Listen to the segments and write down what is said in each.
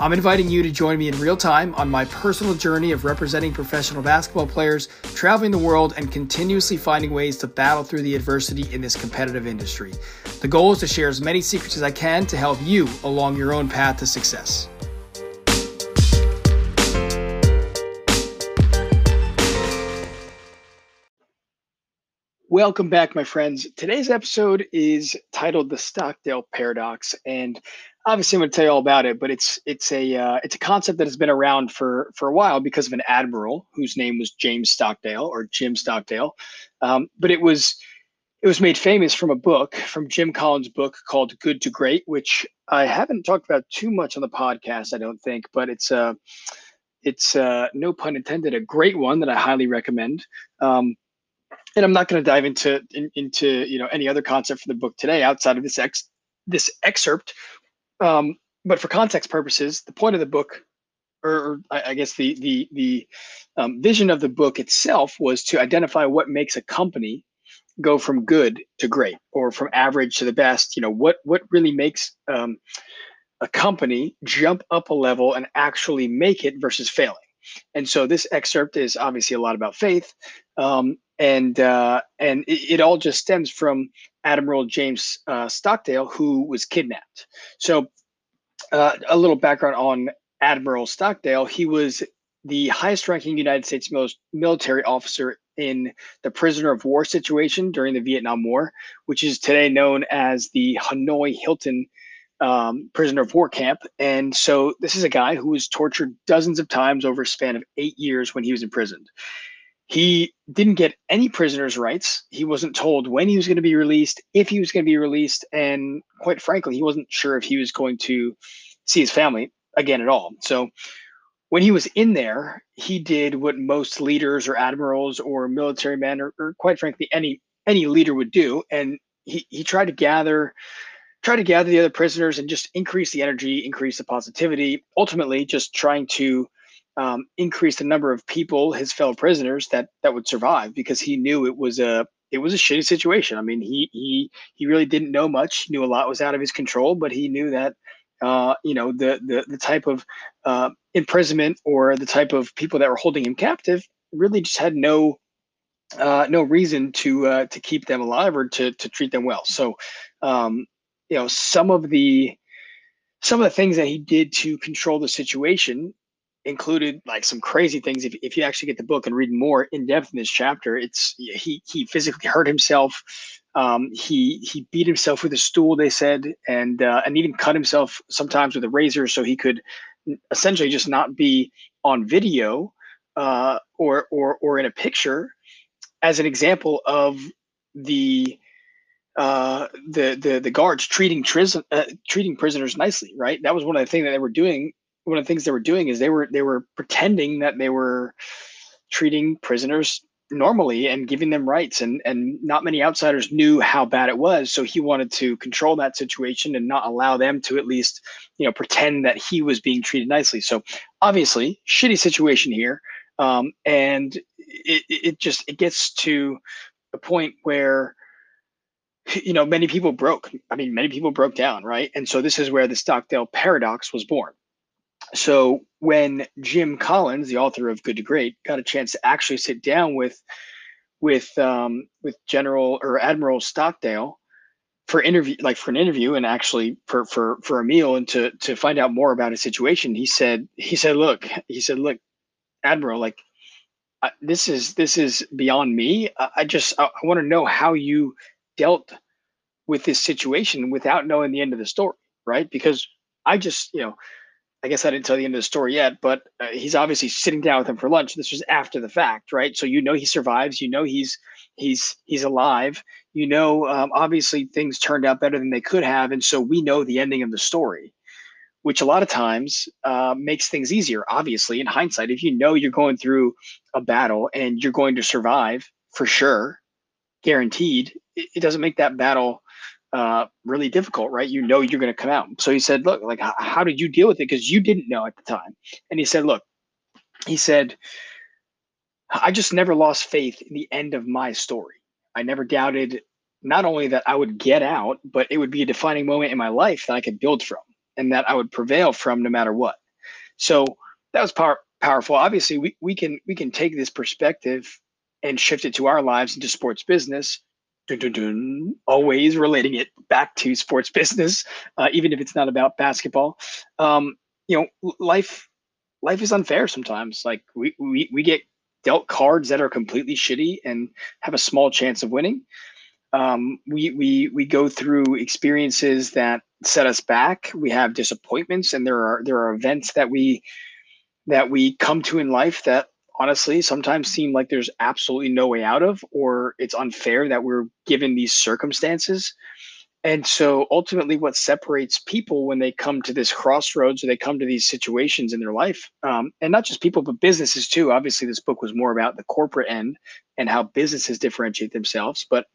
I'm inviting you to join me in real time on my personal journey of representing professional basketball players, traveling the world, and continuously finding ways to battle through the adversity in this competitive industry. The goal is to share as many secrets as I can to help you along your own path to success. Welcome back, my friends. Today's episode is titled "The Stockdale Paradox," and obviously, I'm going to tell you all about it. But it's it's a uh, it's a concept that has been around for for a while because of an admiral whose name was James Stockdale or Jim Stockdale. Um, but it was it was made famous from a book from Jim Collins' book called "Good to Great," which I haven't talked about too much on the podcast, I don't think. But it's uh it's uh, no pun intended, a great one that I highly recommend. Um, and I'm not going to dive into in, into you know any other concept for the book today outside of this ex this excerpt. Um, but for context purposes, the point of the book, or, or I, I, guess the the the um, vision of the book itself was to identify what makes a company go from good to great, or from average to the best. You know what what really makes um, a company jump up a level and actually make it versus failing. And so this excerpt is obviously a lot about faith, um, and uh, and it, it, all just stems from Admiral James uh, Stockdale, who was kidnapped. So, uh, a little background on Admiral Stockdale: he was the highest-ranking United States military officer in the prisoner of war situation during the Vietnam War, which is today known as the Hanoi Hilton um, prisoner of war camp. And so this is a guy who was tortured dozens of times over a span of eight years when he was imprisoned. He didn't get any prisoners' rights. He wasn't told when he was going to be released, if he was going to be released, and quite frankly, he wasn't sure if he was going to see his family again at all. So when he was in there, he did what most leaders or admirals or military men or, or quite frankly any any leader would do, and he, he tried to gather try to gather the other prisoners and just increase the energy, increase the positivity, ultimately just trying to um, increase the number of people, his fellow prisoners that that would survive because he knew it was a it was a shitty situation. I mean, he he he really didn't know much. He knew a lot was out of his control, but he knew that uh, you know the the the type of uh, imprisonment or the type of people that were holding him captive really just had no uh, no reason to uh, to keep them alive or to to treat them well. So um, you know some of the some of the things that he did to control the situation included like some crazy things if, if you actually get the book and read more in depth in this chapter it's he he physically hurt himself um, he he beat himself with a stool they said and uh, and even cut himself sometimes with a razor so he could essentially just not be on video uh, or or or in a picture as an example of the uh, the the the guards treating tris- uh, treating prisoners nicely, right? That was one of the things that they were doing. One of the things they were doing is they were they were pretending that they were treating prisoners normally and giving them rights and and not many outsiders knew how bad it was so he wanted to control that situation and not allow them to at least you know pretend that he was being treated nicely so obviously shitty situation here um, and it, it just it gets to a point where you know, many people broke. I mean, many people broke down, right? And so this is where the Stockdale paradox was born. So when Jim Collins, the author of Good to Great, got a chance to actually sit down with with um, with General or Admiral Stockdale for interview, like for an interview, and actually for for for a meal, and to to find out more about his situation, he said he said, look, he said, look, Admiral, like this is this is beyond me. I, I just I, I want to know how you dealt with this situation without knowing the end of the story, right? Because I just, you know, I guess I didn't tell the end of the story yet, but uh, he's obviously sitting down with him for lunch. This was after the fact, right? So you know he survives. You know he's he's he's alive. You know, um, obviously things turned out better than they could have, and so we know the ending of the story, which a lot of times uh, makes things easier. Obviously, in hindsight, if you know you're going through a battle and you're going to survive for sure, guaranteed, it, it doesn't make that battle uh, really difficult, right? You know you're going to come out. So he said, look, like, how, how did you deal with it? Because you didn't know at the time. And he said, look, he said, I just never lost faith in the end of my story. I never doubted not only that I would get out, but it would be a defining moment in my life that I could build from and that I would prevail from no matter what. So that was power, powerful. Obviously, we, we can we can take this perspective and shift it to our lives into sports business. Always relating it back to sports business, uh, even if it's not about basketball. Um, you know, life life is unfair sometimes. Like we, we we get dealt cards that are completely shitty and have a small chance of winning. Um, we we we go through experiences that set us back. We have disappointments, and there are there are events that we that we come to in life that honestly sometimes seem like there's absolutely no way out of, or it's unfair that we're given these circumstances. And so ultimately, what separates people when they come to this crossroads or they come to these situations in their life, um, and not just people, but businesses too. Obviously, this book was more about the corporate end and how businesses differentiate themselves. But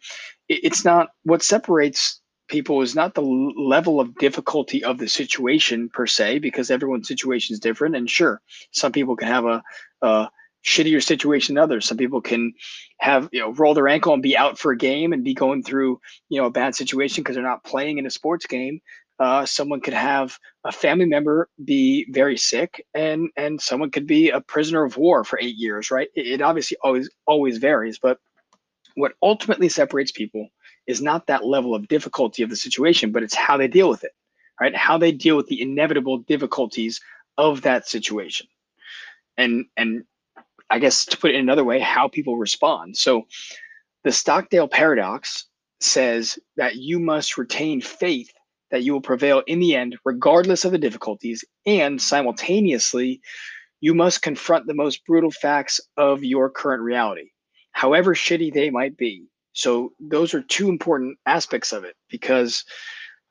it's not what separates people is not the level of difficulty of the situation per se, because everyone's situation is different. And sure, some people can have a, a shittier situation than others. Some people can have you know roll their ankle and be out for a game and be going through you know a bad situation because they're not playing in a sports game. Uh, someone could have a family member be very sick, and and someone could be a prisoner of war for eight years. Right? It, it obviously always always varies, but what ultimately separates people is not that level of difficulty of the situation, but it's how they deal with it, right? How they deal with the inevitable difficulties of that situation. And and I guess to put it in another way, how people respond. So the Stockdale paradox says that you must retain faith that you will prevail in the end, regardless of the difficulties, and simultaneously, you must confront the most brutal facts of your current reality, however shitty they might be. So those are two important aspects of it because,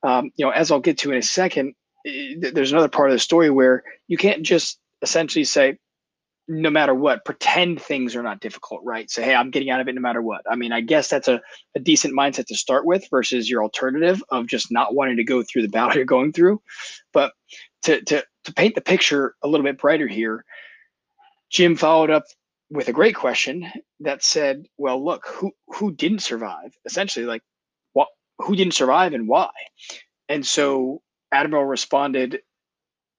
um, you know, as I'll get to in a second, there's another part of the story where you can't just essentially say, no matter what, pretend things are not difficult, right? Say, hey, I'm getting out of it no matter what. I mean, I guess that's a, a decent mindset to start with versus your alternative of just not wanting to go through the battle you're going through. But to, to, to paint the picture a little bit brighter here, Jim followed up with a great question that said, "Well, look, who who didn't survive? Essentially, like what who didn't survive and why?" And so Admiral responded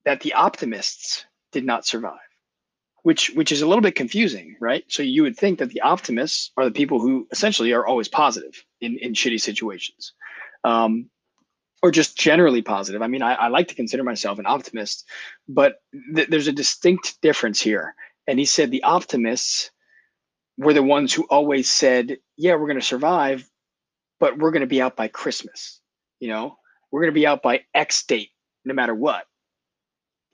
that the optimists did not survive, which which is a little bit confusing, right? So you would think that the optimists are the people who essentially are always positive in in shitty situations. Um, or just generally positive. I mean, I, I, like to consider myself an optimist, but th- there's a distinct difference here and he said the optimists were the ones who always said, yeah, we're going to survive, but we're going to be out by Christmas. You know, we're going to be out by X date, no matter what.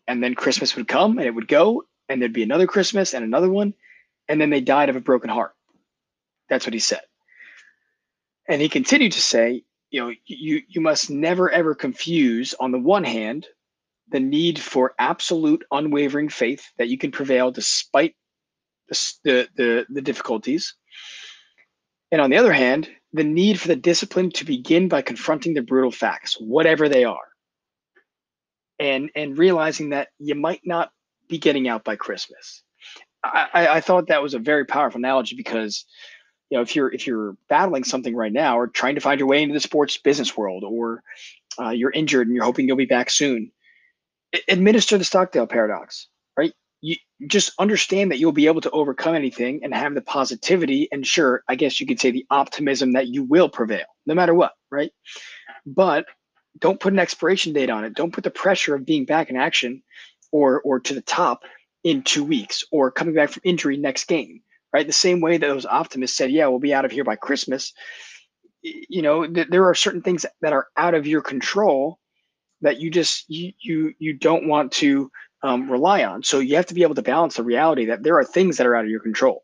And then Christmas would come and it would go, and there'd be another Christmas and another one. And then they died of a broken heart. That's what he said. And he continued to say, you know, you, you must never ever confuse, on the one hand, the need for absolute unwavering faith that you can prevail despite the, the, the, difficulties. And on the other hand, the need for the discipline to begin by confronting the brutal facts, whatever they are. And, and realizing that you might not be getting out by Christmas. I, I thought that was a very powerful analogy because you know if you're if you're battling something right now or trying to find your way into the sports business world or uh, you're injured and you're hoping you'll be back soon administer the Stockdale paradox, right? You just understand that you'll be able to overcome anything and have the positivity and sure, I guess you could say the optimism that you will prevail no matter what, right? But don't put an expiration date on it. Don't put the pressure of being back in action or or to the top in two weeks or coming back from injury next game, right? The same way that those optimists said, yeah, we'll be out of here by Christmas. You know, th- there are certain things that are out of your control that you just you you, you don't want to um, rely on. So you have to be able to balance the reality that there are things that are out of your control,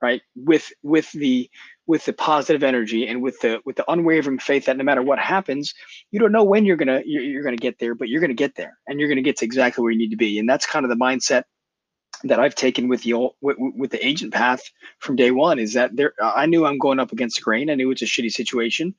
right? With with the with the positive energy and with the with the unwavering faith that no matter what happens, you don't know when you're gonna you're, you're gonna get there, but you're gonna get there, and you're gonna get to exactly where you need to be. And that's kind of the mindset that I've taken with the with, with the agent path from day one. Is that there? I knew I'm going up against the grain. I knew it's a shitty situation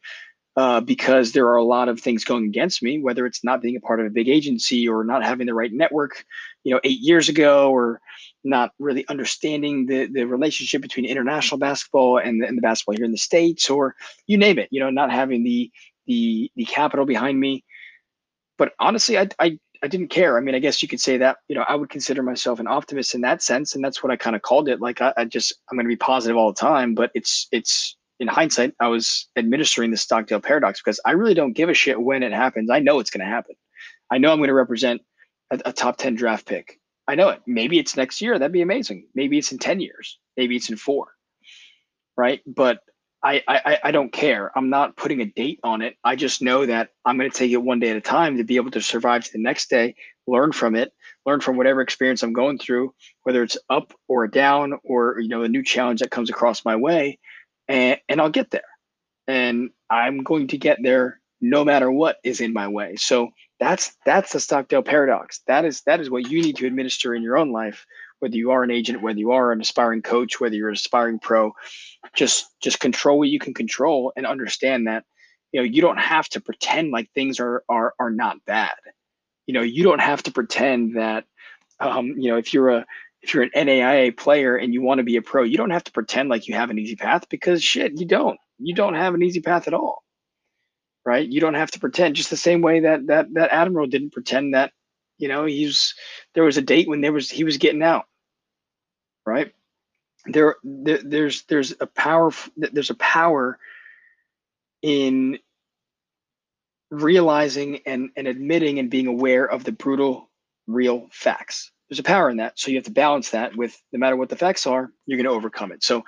uh, because there are a lot of things going against me, whether it's not being a part of a big agency or not having the right network, you know, eight years ago, or not really understanding the the relationship between international basketball and the, and the basketball here in the states, or you name it, you know, not having the the the capital behind me. But honestly, I I I didn't care. I mean, I guess you could say that, you know, I would consider myself an optimist in that sense. And that's what I kind of called it. Like I, I just, I'm going to be positive all the time, but it's, it's in hindsight, I was administering the Stockdale paradox because I really don't give a shit when it happens. I know it's going to happen. I know I'm going to represent a, a top 10 draft pick. I know it. Maybe it's next year. That'd be amazing. Maybe it's in 10 years. Maybe it's in four. Right. But I, I, I don't care. I'm not putting a date on it. I just know that I'm going to take it one day at a time to be able to survive to the next day, learn from it, learn from whatever experience I'm going through, whether it's up or down or you know a new challenge that comes across my way, and and I'll get there. And I'm going to get there no matter what is in my way. So that's that's the Stockdale paradox. That is that is what you need to administer in your own life whether you are an agent, whether you are an aspiring coach, whether you're an aspiring pro, just just control what you can control and understand that you know you don't have to pretend like things are are are not bad. You know, you don't have to pretend that um, you know if you're a if you're an NAIA player and you want to be a pro, you don't have to pretend like you have an easy path because shit, you don't. You don't have an easy path at all. Right? You don't have to pretend just the same way that that that admiral didn't pretend that you know he's there was a date when there was he was getting out right? There, there there's there's a power there's a power in realizing and, and admitting and being aware of the brutal real facts there's a power in that. So you have to balance that with no matter what the facts are you're going to overcome it. So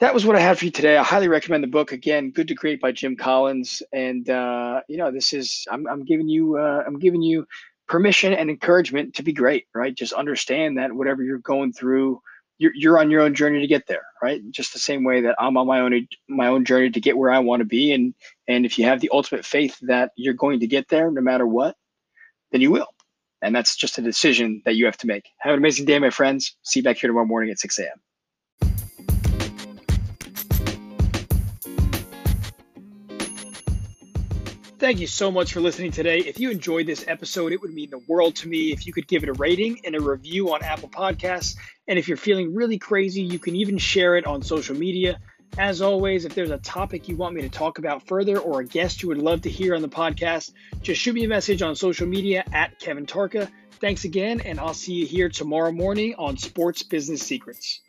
that was what i had for you today. I highly recommend the book. Again good to great by jim collins. And uh, you know this is i'm, I'm giving you uh, i'm giving you permission and encouragement to be great, right? Just understand that whatever you're going through, you're, you're on your own journey to get there, right? Just the same way that I'm on my own my own journey to get where I want to be, and and if you have the ultimate faith that you're going to get there no matter what, then you will, and that's just a decision that you have to make. Have an amazing day, my friends. See you back here tomorrow morning at 6 a.m. Thank you so much for listening today. If you enjoyed this episode, it would mean the world to me if you could give it a rating and a review on Apple Podcasts. And if you're feeling really crazy, you can even share it on social media. As always, if there's a topic you want me to talk about further or a guest you would love to hear on the podcast, just shoot me a message on social media at Kevin Tarka. Thanks again, and I'll see you here tomorrow morning on Sports Business Secrets.